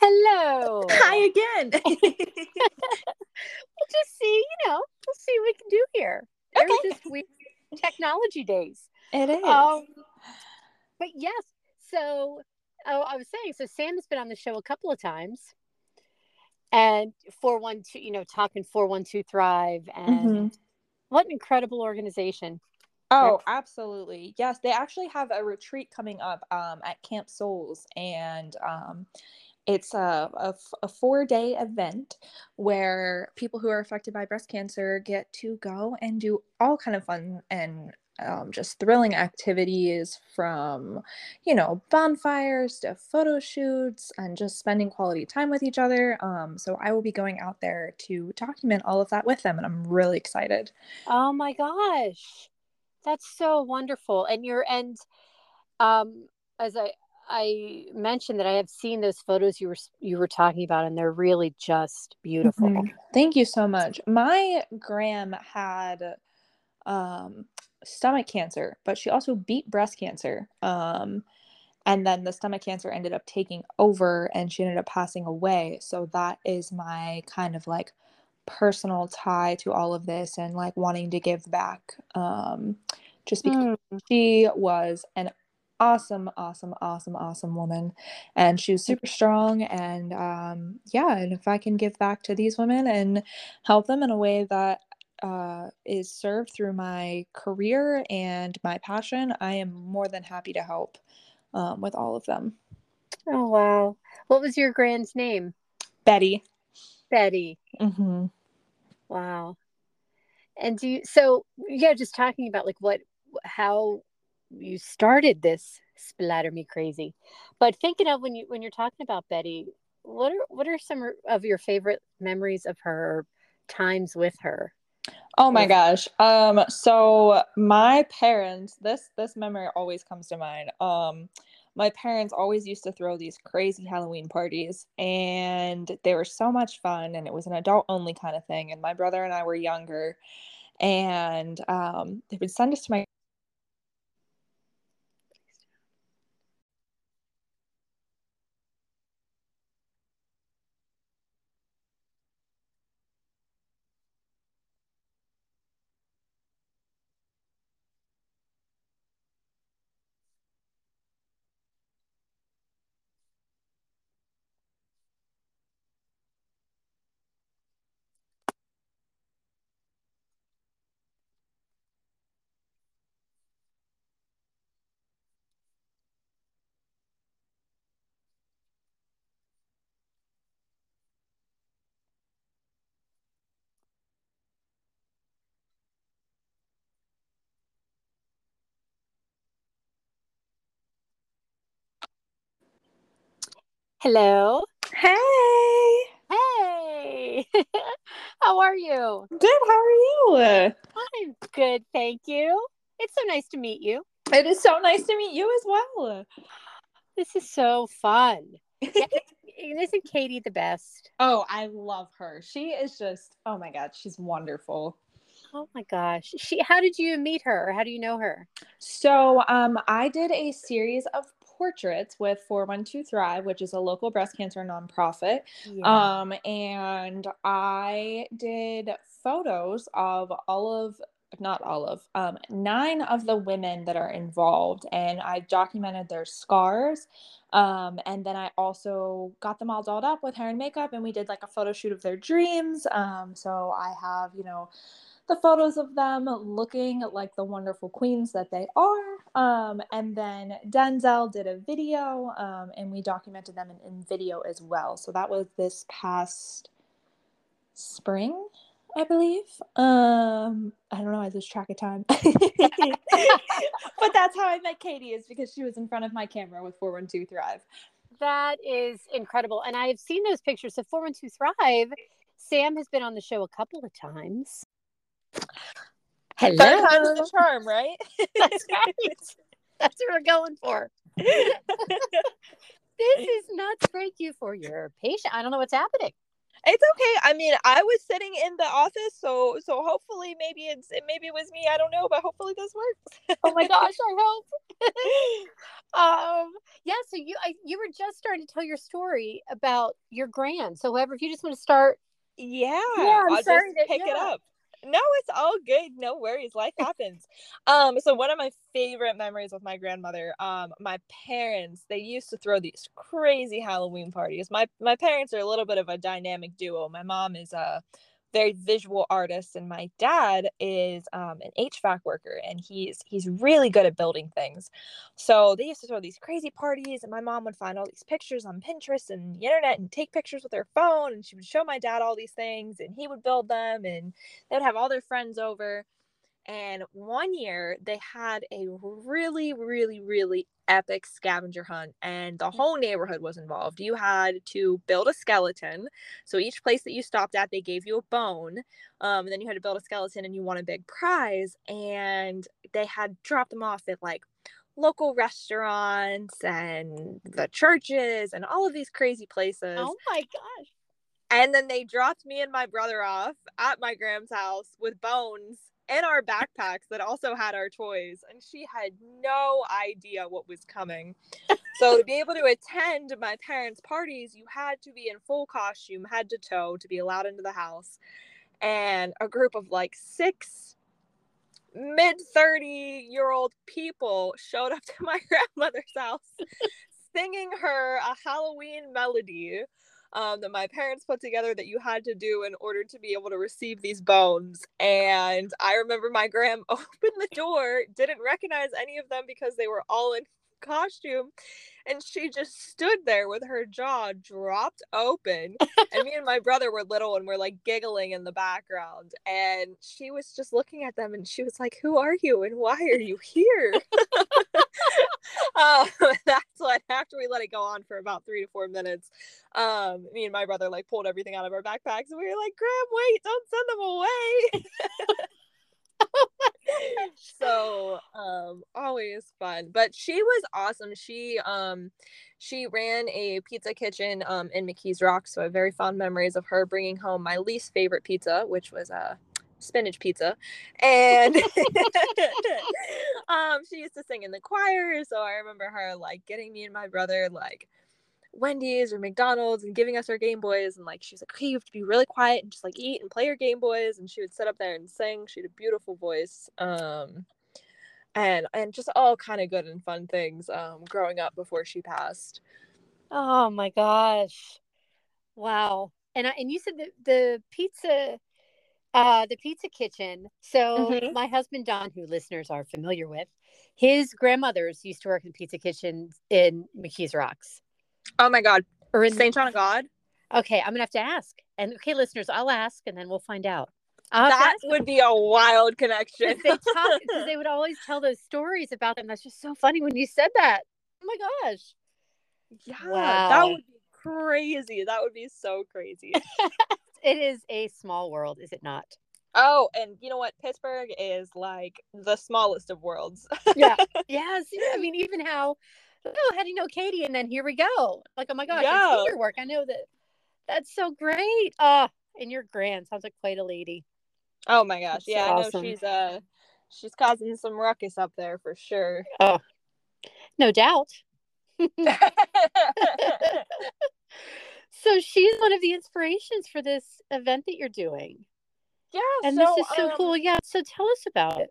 Hello. Hi again. we'll just see, you know, we'll see what we can do here. There's Okay. just weird technology days. it is. Um, but yes, so oh, I was saying, so Sam has been on the show a couple of times, and four one two, you know, talking four one two Thrive, and Mhm. what an incredible organization. Oh, absolutely. Yes, they actually have a retreat coming up um, at Camp Souls, and um, it's a a four day event where people who are affected by breast cancer get to go and do all kind of fun and um, just thrilling activities from you know bonfires to photo shoots and just spending quality time with each other. Um, so i will be going out there to document all of that with them and i'm really excited. Oh my gosh, that's so wonderful. And you're and um, as I I mentioned that I have seen those photos you were you were talking about, and they're really just beautiful. Mhm. Thank you so much. My gram had um stomach cancer, but she also beat breast cancer. Um and then the stomach cancer ended up taking over and she ended up passing away. So that is my kind of like personal tie to all of this and like wanting to give back. Um just because Mm. she was an awesome awesome awesome awesome woman and she was super strong and um yeah and if i can give back to these women and help them in a way that uh is served through my career and my passion i am more than happy to help um, with all of them Oh wow, what was your grand's name? betty Betty. Mm-hmm. Wow. And do you so yeah, just talking about like what how you started this splatter me crazy. But thinking of when you when you're talking about Betty, what are what are some of your favorite memories of her times with her? Oh my gosh. Um so my parents this this memory always comes to mind. Um my parents always used to throw these crazy Halloween parties and they were so much fun and it was an adult only kind of thing and my brother and I were younger and um they would send us to my Hello. Hey. Hey. how are you? Good. How are you? I'm good, thank you. It's so nice to meet you. It is so nice to meet you as well. This is so fun. Yeah, isn't Katie the best? Oh, I love her. She is just oh my god, she's wonderful. Oh my gosh. She how did you meet her? How do you know her? So, um, I did a series of portraits with 412 Thrive, which is a local breast cancer nonprofit. Um, and I did photos of all of, not all of, um, nine of the women that are involved, and I documented their scars. Um, and then I also got them all dolled up with hair and makeup, and we did like a photo shoot of their dreams. Um, so I have, you know, the photos of them looking like the wonderful queens that they are. Um, and then Denzel did a video, um, and we documented them in, in video as well. So that was this past spring, I believe. Um, I don't know, I lose track of time. but that's how I met Katie, is because she was in front of my camera with 412 Thrive. That is incredible. And I've seen those pictures of 412 Thrive. Sam has been on the show a couple of times. Hello. Third time's the charm, right? That's right. That's what we're going for. This is nuts. Thank you for your patience. I don't know what's happening. It's okay. I mean, I was sitting in the office, so so hopefully maybe it's maybe it was me. I don't know, but hopefully this works. Oh my gosh, I hope. um yeah so you I, you were just starting to tell your story about your grand so however if you just want to start yeah, Yeah, I'm I'll sorry just that- pick it up. No, it's all good. No worries. Life happens. um, so one of my favorite memories with my grandmother, um, my parents, they used to throw these crazy Halloween parties. My my parents are a little bit of a dynamic duo. My mom is a very visual artist and my dad is um, an HVAC worker and he's he's really good at building things. So they used to throw these crazy parties, and my mom would find all these pictures on Pinterest and the internet and take pictures with her phone. And she would show my dad all these things, and he would build them, and they would have all their friends over. And one year they had a really, really, really epic scavenger hunt, and the whole neighborhood was involved. You had to build a skeleton. So each place that you stopped at, they gave you a bone. Um, and then you had to build a skeleton and you won a big prize. And they had dropped them off at like local restaurants and the churches and all of these crazy places. oh my gosh And then they dropped me and my brother off at my gram's house with bones in our backpacks that also had our toys. And she had no idea what was coming. so to be able to attend my parents' parties, you had to be in full costume, head to toe, to be allowed into the house. And a group of like six mid 30 year old people showed up to my grandmother's house singing her a Halloween melody um, that my parents put together that you had to do in order to be able to receive these bones. And I remember my gram opened the door, didn't recognize any of them because they were all in costume. And she just stood there with her jaw dropped open. and me and my brother were little and we're like giggling in the background. And she was just looking at them and she was like, Who are you and why are you here? um, that's what after we let it go on for about three to four minutes, um, me and my brother like pulled everything out of our backpacks and we were like, gram, wait, don't send them away. So um always fun. But she was awesome. She um she ran a pizza kitchen um in mckees rock so i have very fond memories of her bringing home my least favorite pizza which was uh spinach pizza. And um she used to sing in the choir so i remember her like getting me and my brother like Wendy's or McDonald's and giving us our Game Boys and like she was like, okay, you have to be really quiet and just like eat and play your Game Boys and she would sit up there and sing. She had a beautiful voice. Um and and just all kind of good and fun things um growing up before she passed. oh my gosh wow and I, and you said that the pizza uh the pizza kitchen so Mhm. my husband don who listeners are familiar with his grandmothers used to work in pizza kitchen in mckees rocks Oh my god. or in St. John of God. okay i'm gonna have to ask and okay listeners i'll ask and then we'll find out I'll have to That would be a wild connection. they talk because they would always tell those stories about them. That's just so funny when you said that. Oh my gosh. yeah, Wow. that would be crazy. That would be so crazy. It is a small world, is it not? oh, and you know what? Pittsburgh is like the smallest of worlds. Yeah. yes. I mean, even how, oh, how do you know Katie? And then here we go. Like, oh my gosh, Yeah. it's your work. I know that. That's so great. Oh, and you're grand. Sounds like quite a lady. Oh my gosh. That's so Yeah, I know awesome. she's uh she's causing some ruckus up there for sure. Oh. No doubt. So she's one of the inspirations for this event that you're doing. yeah, And so, this is so um, cool. Yeah. So tell us about it.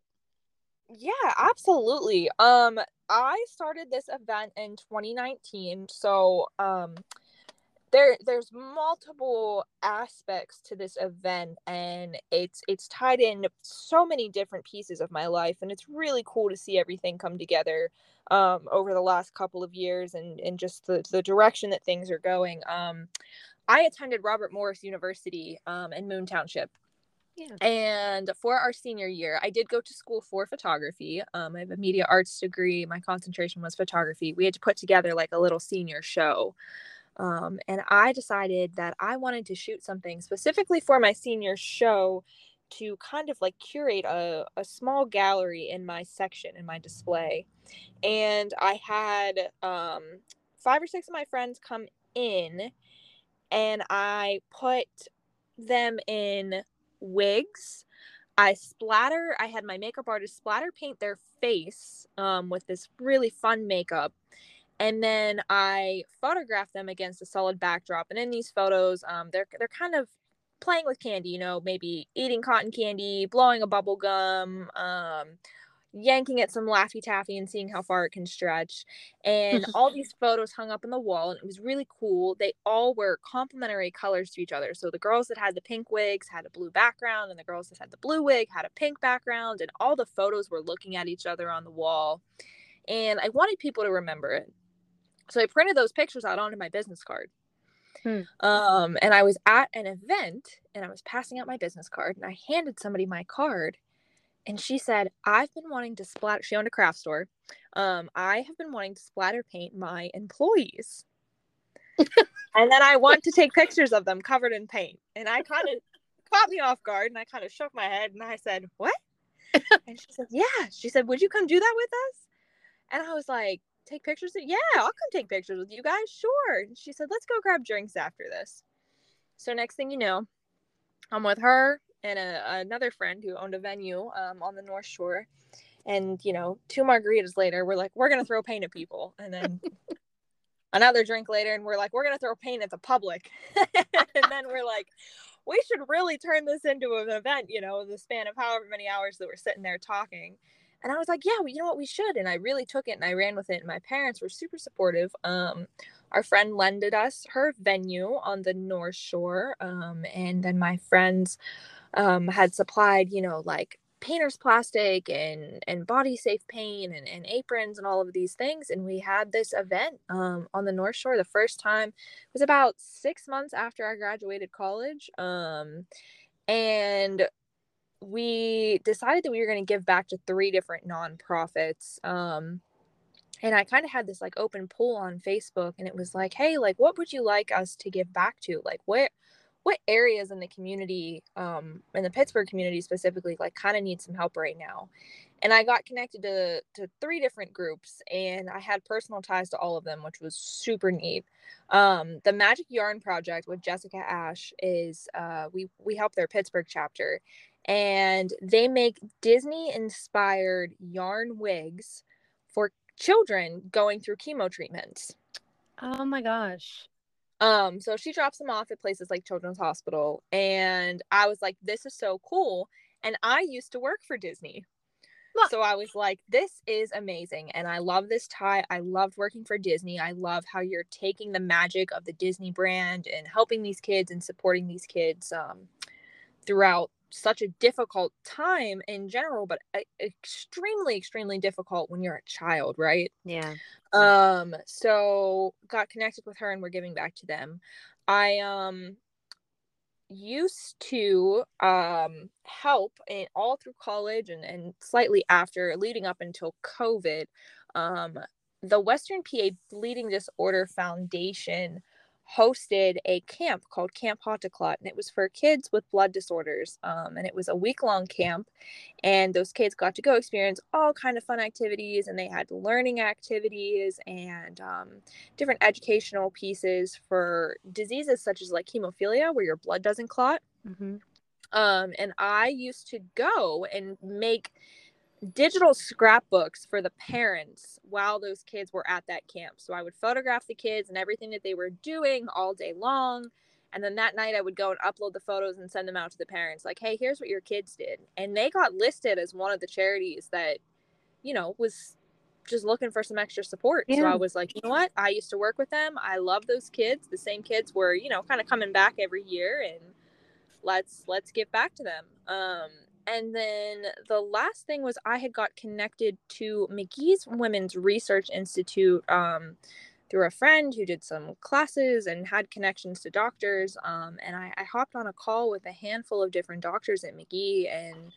Yeah, absolutely. Um I started this event in 2019. So, um there there's multiple aspects to this event and it's it's tied in so many different pieces of my life and it's really cool to see everything come together um over the last couple of years and and just the the direction that things are going. Um I attended Robert Morris University um in Moon Township Yeah. and for our senior year, I did go to school for photography. Um, I have a media arts degree. My concentration was photography. We had to put together like a little senior show. Um, and I decided that I wanted to shoot something specifically for my senior show to kind of like curate a, a small gallery in my section, in my display. And I had um, five or six of my friends come in, and I put them in wigs I splatter, I had my makeup artist splatter paint their face um, with this really fun makeup. And then I photographed them against a solid backdrop. And in these photos, um, they're they're kind of playing with candy, you know, maybe eating cotton candy, blowing a bubble gum, um, yanking at some Laffy Taffy and seeing how far it can stretch. And all these photos hung up on the wall, and it was really cool. They all were complementary colors to each other. So the girls that had the pink wigs had a blue background, and the girls that had the blue wig had a pink background, and all the photos were looking at each other on the wall. And I wanted people to remember it. So I printed those pictures out onto my business card. Hmm. Um, and I was at an event and I was passing out my business card and I handed somebody my card and she said, I've been wanting to splatter, she owned a craft store. Um, I have been wanting to splatter paint my employees. and then I want to take pictures of them covered in paint. And I kind of caught me off guard and I kind of shook my head and I said, What? and she said, Yeah. She said, Would you come do that with us? And I was like, Take pictures? Yeah, I'll come take pictures with you guys. Sure. And she said, Let's go grab drinks after this. So, next thing you know, I'm with her and a, another friend who owned a venue um, on the North Shore. And, you know, two margaritas later, we're like, we're going to throw paint at people. And then another drink later, and we're like, we're going to throw paint at the public. and then we're like, we should really turn this into an event, you know, the span of however many hours that we're sitting there talking. And I was like, yeah, well, you know what, we should. And I really took it and I ran with it. And my parents were super supportive. Um, our friend lended us her venue on the North Shore. Um, and then my friends um, had supplied, you know, like painter's plastic and and body safe paint and, and aprons and all of these things. And we had this event um, on the north shore the first time. Was about six months after i graduated college um, and we decided that we were going to give back to three different nonprofits um, and i kind of had this like open poll on facebook and it was like hey like what would you like us to give back to? Like what what areas in the community um in the pittsburgh community specifically like kind of need some help right now? And i got connected to to three different groups and i had personal ties to all of them which was super neat. Um the magic yarn project with jessica ash is uh we we help their pittsburgh chapter and they make disney inspired yarn wigs for children going through chemo treatments. Oh my gosh um, so she drops them off at places like Children's Hospital. And I was like, this is so cool. And I used to work for Disney. So I was like, this is amazing. And I love this tie. I loved working for Disney. I love how you're taking the magic of the Disney brand and helping these kids and supporting these kids um, throughout such a difficult time in general, but extremely, extremely difficult when you're a child, right? Yeah. Um, so got connected with her and we're giving back to them. I um used to um help in all through college and, and slightly after leading up until COVID. Um the Western PA Bleeding Disorder Foundation hosted a camp called Camp Hot-to-Clot, and it was for kids with blood disorders. Um, and it was a week long camp, and those kids got to go experience all kind of fun activities, and they had learning activities and um, different educational pieces for diseases such as like hemophilia, where your blood doesn't clot. Mm-hmm. Um, and I used to go and make digital scrapbooks for the parents while those kids were at that camp. So I would photograph the kids and everything that they were doing all day long. And then that night I would go and upload the photos and send them out to the parents like, hey, here's what your kids did. And they got listed as one of the charities that, you know, was just looking for some extra support. Yeah. So I was like, you know what? I used to work with them. I love those kids. The same kids were, you know, kind of coming back every year and let's let's give back to them. Um and then the last thing was I had got connected to Magee's Women's Research Institute um, through a friend who did some classes and had connections to doctors. Um, and I, I hopped on a call with a handful of different doctors at McGee and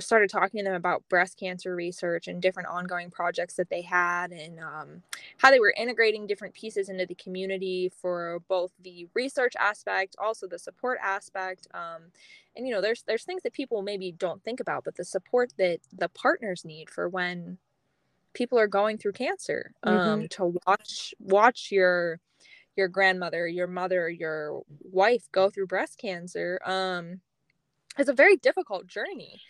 started talking to them about breast cancer research and different ongoing projects that they had and um, how they were integrating different pieces into the community for both the research aspect also the support aspect um, and you know there's there's things that people maybe don't think about but the support that the partners need for when people are going through cancer um, mm-hmm. to watch watch your your grandmother your mother your wife go through breast cancer um it's a very difficult journey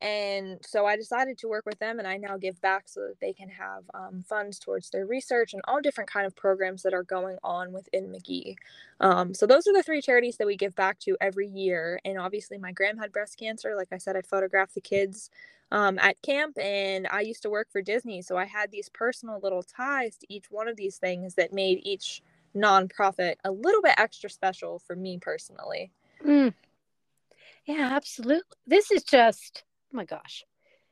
and so I decided to work with them, and I now give back so that they can have um, funds towards their research and all different kind of programs that are going on within Magee. Um, so those are the three charities that we give back to every year. And obviously, my gram had breast cancer. Like I said, I photographed the kids um, at camp, and I used to work for Disney, so I had these personal little ties to each one of these things that made each nonprofit a little bit extra special for me personally. Mm. Yeah, absolutely. This is just oh my gosh.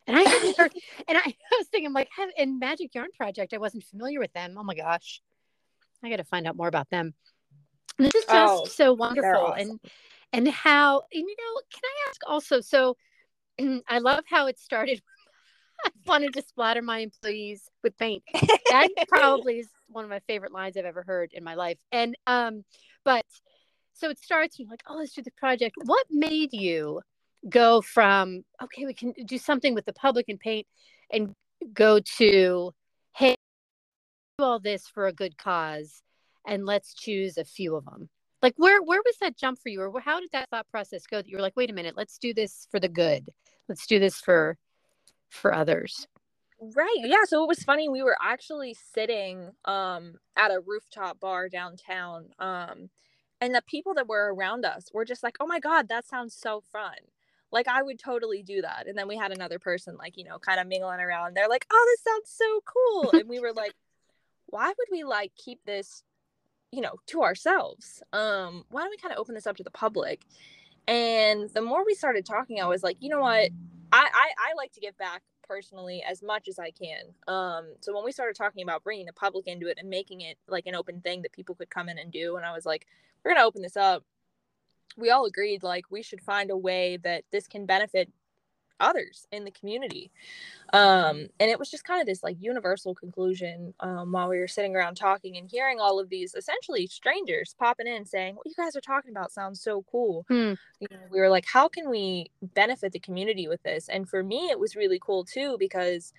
And I hadn't heard, and I, I was thinking, like, in Magic Yarn Project, I wasn't familiar with them. Oh my gosh. I got to find out more about them. This is just oh, so wonderful. Awesome. And, and how, and you know, can I ask also? So I love how it started. I wanted to splatter my employees with paint. That probably is one of my favorite lines I've ever heard in my life. And, um, but so it starts, you're like, oh, let's do the project. What made you go from okay we can do something with the public and paint and go to hey do all this for a good cause and let's choose a few of them like where where was that jump for you? Or how did that thought process go that you were like wait a minute let's do this for the good. Let's do this for for others. Right. Yeah. So it was funny we were actually sitting um at a rooftop bar downtown um and the people that were around us were just like oh my god that sounds so fun like I would totally do that. And then we had another person like, you know, kind of mingling around. They're like, "Oh, this sounds so cool." and we were like, "Why would we like keep this, you know, to ourselves? Um, why don't we kind of open this up to the public?" And the more we started talking, I was like, "You know what? I I, I like to give back personally as much as I can. Um, so when we started talking about bringing the public into it and making it like an open thing that people could come in and do, and I was like, we're gonna open this up we all agreed like we should find a way that this can benefit others in the community. Um and it was just kind of this like universal conclusion um while we were sitting around talking and hearing all of these essentially strangers popping in saying what you guys are talking about sounds so cool. Hmm. you know, we were like how can we benefit the community with this? And for me it was really cool too because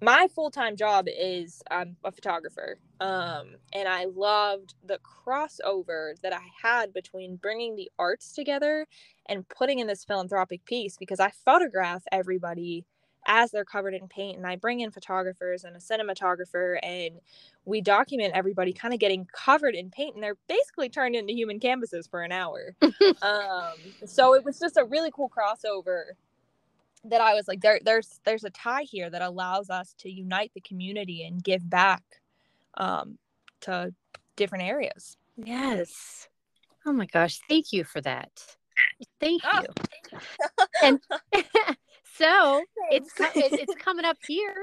my full-time job is I'm a photographer um, and i loved the crossover that i had between bringing the arts together and putting in this philanthropic piece because i photograph everybody as they're covered in paint and i bring in photographers and a cinematographer and we document everybody kind of getting covered in paint and they're basically turned into human canvases for an hour. Um, so it was just a really cool crossover that I was like, there, there's, there's a tie here that allows us to unite the community and give back um, to different areas. Yes. Oh my gosh. Thank you for that. Thank oh. you. and so it's, it's coming up here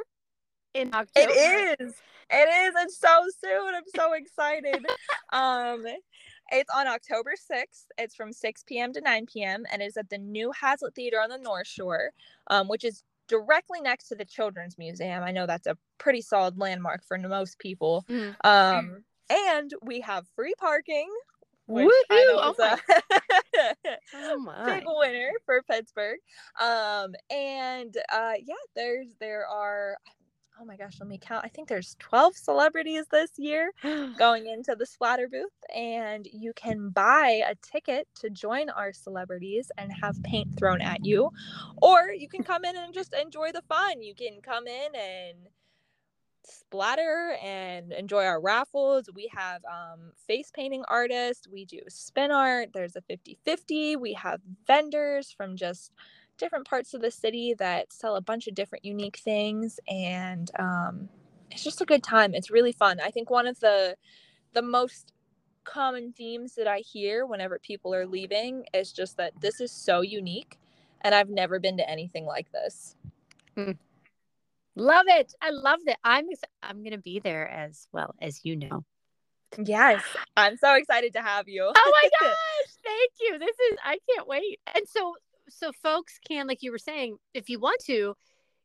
in October. It is. It is. It's so soon. I'm so excited. um, it's on October 6th. It's from 6 p.m. to 9 p.m. and it's at the New Hazlett Theater on the North Shore, um, which is directly next to the Children's Museum. I know that's a pretty solid landmark for most people. Mm. Um, and we have free parking, which oh is a oh big winner for Pittsburgh. Um, and uh, yeah, there's there are oh my gosh, let me count. I think there's 12 celebrities this year going into the splatter booth, and you can buy a ticket to join our celebrities and have paint thrown at you, or you can come in and just enjoy the fun. You can come in and splatter and enjoy our raffles. We have um, face painting artists, we do spin art, there's a 50 50, we have vendors from just different parts of the city that sell a bunch of different unique things and um, it's just a good time. It's really fun. I think one of the the most common themes that i hear whenever people are leaving is just that this is so unique and i've never been to anything like this. Mm. love it. I love it i'm i'm gonna be there as well as you know. Yes. I'm so excited to have you. Oh my gosh. Thank you. This is i can't wait. And so so folks can, like you were saying, if you want to,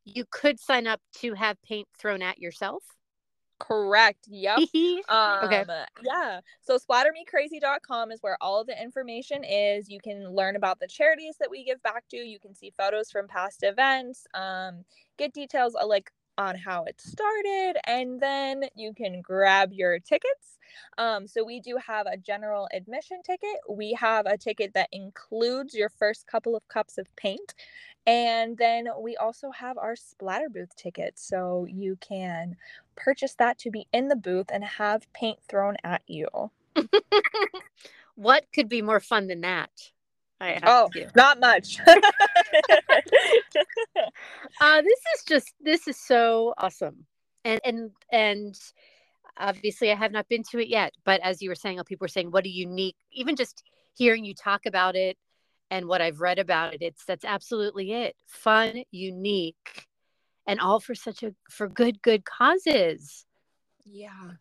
you could sign up to have paint thrown at yourself. Correct. Yep. um, okay. Yeah. So splattermecrazy.com is where all of the information is. You can learn about the charities that we give back to. You can see photos from past events. Um, get details uh, like on how it started, and then you can grab your tickets. Um, so we do have a general admission ticket. We have a ticket that includes your first couple of cups of paint. And then we also have our splatter booth ticket. So you can purchase that to be in the booth and have paint thrown at you. what could be more fun than that? Oh, not much. uh, this is just this is so awesome, and and and obviously I have not been to it yet. But as you were saying, people were saying, what a unique, even just hearing you talk about it and what I've read about it, it's that's absolutely it. Fun, unique, and all for such a for good good causes. Yeah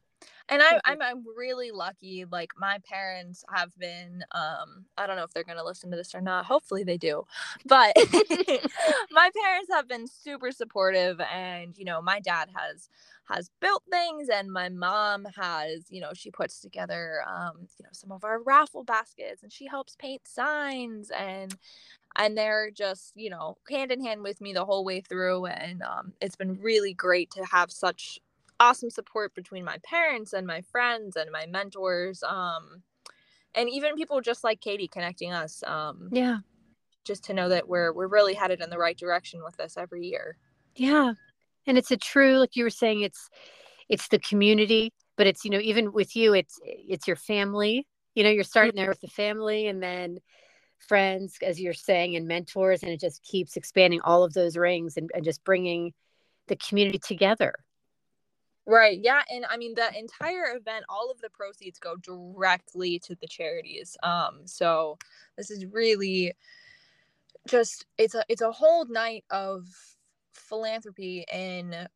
and I, I'm I'm really lucky. Like my parents have been. Um, I don't know if they're gonna listen to this or not. Hopefully they do. But my parents have been super supportive, and you know, my dad has has built things, and my mom has. You know, she puts together. Um, you know, some of our raffle baskets, and she helps paint signs, and and they're just you know hand in hand with me the whole way through and um, it's been really great to have such awesome support between my parents and my friends and my mentors um and even people just like Katie connecting us um yeah. just to know that we're we're really headed in the right direction with this every year. Yeah. And it's a true like you were saying it's it's the community but it's you know even with you it's it's your family. You know you're starting there with the family and then friends as you're saying and mentors and it just keeps expanding all of those rings and, and just bringing the community together Right. Yeah. And I mean, the entire event, all of the proceeds go directly to the charities. Um, so this is really just it's a it's a whole night of philanthropy in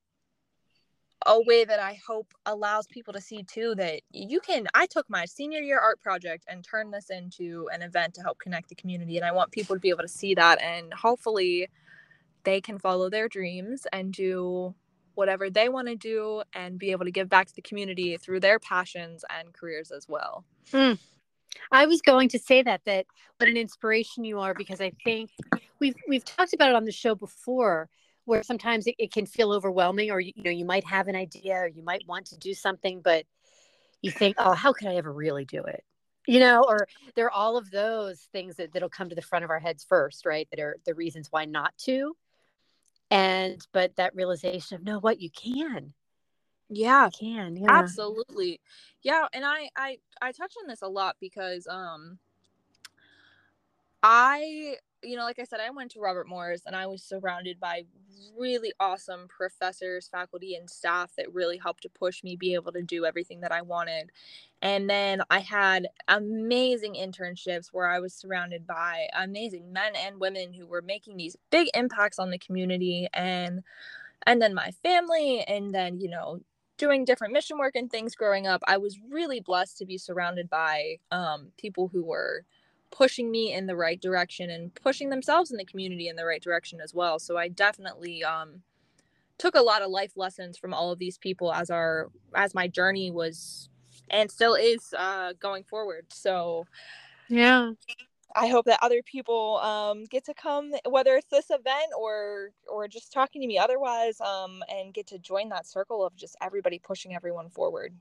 a way that I hope allows people to see too that you can I took my senior year art project and turned this into an event to help connect the community and I want people to be able to see that and hopefully they can follow their dreams and do whatever they want to do and be able to give back to the community through their passions and careers as well. Mm. I was going to say that that what an inspiration you are because I think we've we've talked about it on the show before where sometimes it, it can feel overwhelming or you know you might have an idea or you might want to do something but you think oh how could I ever really do it you know or there are all of those things that, that'll come to the front of our heads first right that are the reasons why not to and but that realization of no what? You can. Yeah. You can yeah. absolutely. Yeah and i i i touch on this a lot because um i you know, like I said, I went to Robert Morris and I was surrounded by really awesome professors, faculty, and staff that really helped to push me be able to do everything that I wanted. And then I had amazing internships where I was surrounded by amazing men and women who were making these big impacts on the community and and then my family and then, you know, doing different mission work and things growing up. I was really blessed to be surrounded by um, people who were pushing me in the right direction and pushing themselves in the community in the right direction as well. So I definitely um, took a lot of life lessons from all of these people as our as my journey was and still is uh, going forward. So yeah. I hope that other people um, get to come, whether it's this event or or just talking to me otherwise, um, and get to join that circle of just everybody pushing everyone forward.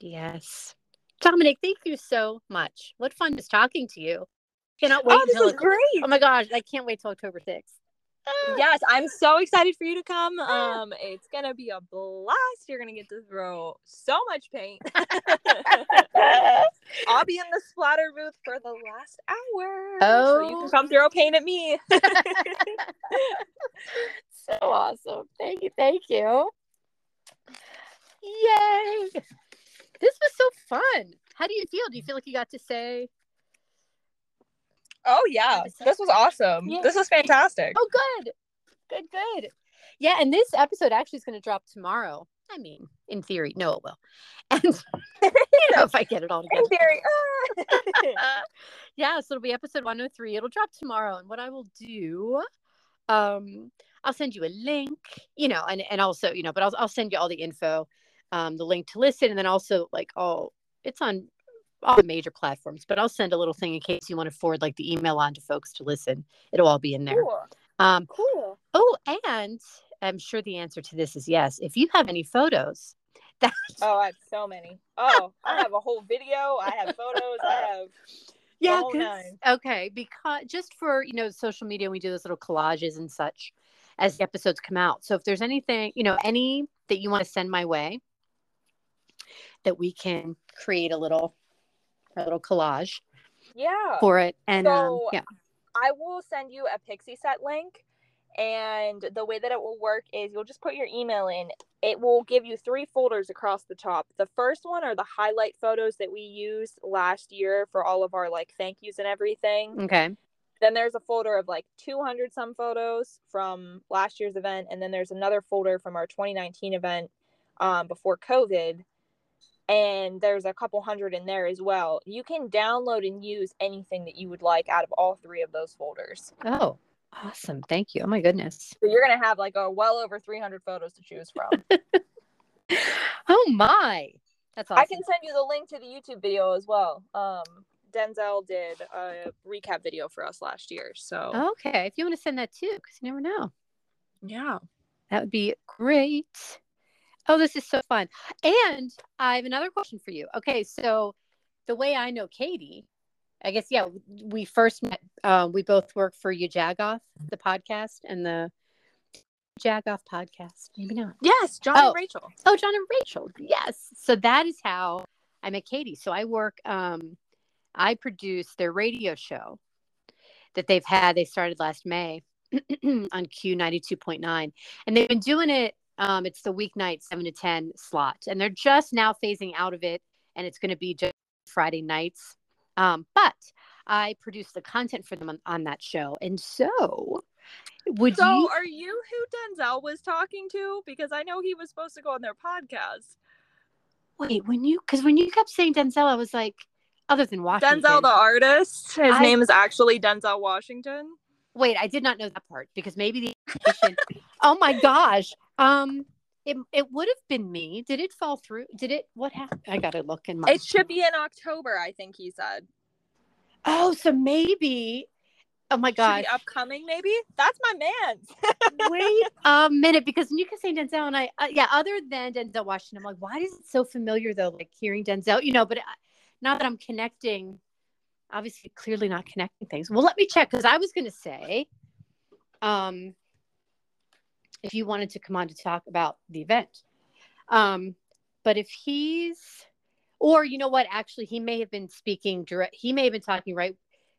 Yes, Dominique, thank you so much. What fun just talking to you. Cannot wait. Oh, this is great. Oh my gosh, I can't wait till October 6th. Yes, I'm so excited for you to come. Um, it's gonna be a blast. You're gonna get to throw so much paint. I'll be in the splatter booth for the last hour. Oh, so you can come throw paint at me. so awesome! Thank you, thank you. Yay! This was so fun. How do you feel? Do you feel like you got to say? Oh yeah, this was awesome. Yeah. This was fantastic. Oh good, good, good. Yeah, and this episode actually is going to drop tomorrow. I mean, in theory, no, it will. And you know, if I get it all together. In theory. yeah, so it'll be episode 103. It'll drop tomorrow. And what I will do, um, I'll send you a link, you know, and, and also, you know, but I'll, I'll send you all the info um, the link to listen, and then also like all it's on all the major platforms. But I'll send a little thing in case you want to forward like the email on to folks to listen. It'll all be in there. Cool. Um, Cool. oh, and I'm sure the answer to this is yes. If you have any photos that Oh, I have so many. Oh, I have a whole video. I have photos. I have. yeah, whole 'cause- nine. okay, because just for you know social media, we do those little collages and such as the episodes come out. So if there's anything, you know, any that you want to send my way, that we can create a little a little collage Yeah. for it, and um, yeah, I will send you a Pixieset link. And the way that it will work is you'll just put your email in. It will give you three folders across the top. The first one are the highlight photos that we used last year for all of our like thank yous and everything. okay, Then there's a folder of like 200 some photos from last year's event. And then there's another folder from our 2019 event um, before COVID. And there's a couple hundred in there as well. You can download and use anything that you would like out of all three of those folders. oh, awesome, thank you. Oh my goodness. So you're going to have like a well over 300 photos to choose from. Oh my, that's awesome. I can send you the link to the YouTube video as well. Um, Denzel did a recap video for us last year. So Okay, if you want to send that too, because you never know. yeah. That would be great. Oh, this is so fun. And I have another question for you. Okay, so the way I know Katie, I guess, yeah, we first met, uh, we both work for You Jagoff, the podcast, and the Jagoff podcast. Maybe not. Yes, John Oh. and Rachel. Oh, John and Rachel. Yes. So that is how I met Katie. So I work, um, I produce their radio show that they've had. They started last May on Q92.9. And they've been doing it. Um, it's the weeknight, seven to 10 slot. And they're just now phasing out of it. And it's going to be just Friday nights. Um, but I produce the content for them on, on that show. And so would So you? are you who Denzel was talking to? Because I know he was supposed to go on their podcast. Wait, when you, because when you kept saying Denzel, I was like, other than Washington. Denzel the artist. His I- name is actually Denzel Washington. Wait, I did not know that part because maybe the oh my gosh. Um, it, it would have been me. Did it fall through? Did it? What happened? I gotta look in my. It should be in October, I think he said. Oh, so maybe. Oh my god, upcoming, maybe. That's my man. Wait a minute, because when you can say Denzel and I, uh, yeah, other than Denzel Washington, I'm like, why is it so familiar though? Like hearing Denzel, you know, but now that I'm connecting, obviously, clearly not connecting things. Well, let me check because I was going to say, um, if you wanted to come on to talk about the event, um, but if he's, or you know what, actually, he may have been speaking direct. He may have been talking right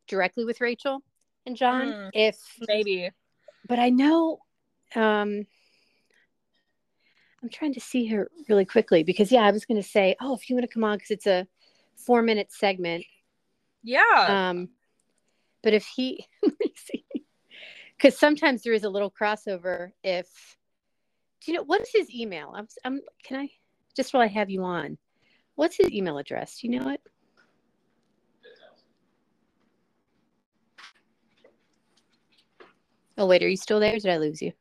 directly with Rachel and John. Hmm. If maybe. but I know um I'm trying to see her really quickly because yeah, I was going to say, oh, if you want to come on because it's a four minute segment. Yeah. Um, but if he, let me see, because sometimes there is a little crossover. If do you know what is his email? I'm, I'm can I just while I have you on, what's his email address? Do you know it? Oh wait, are you still there? Did I lose you?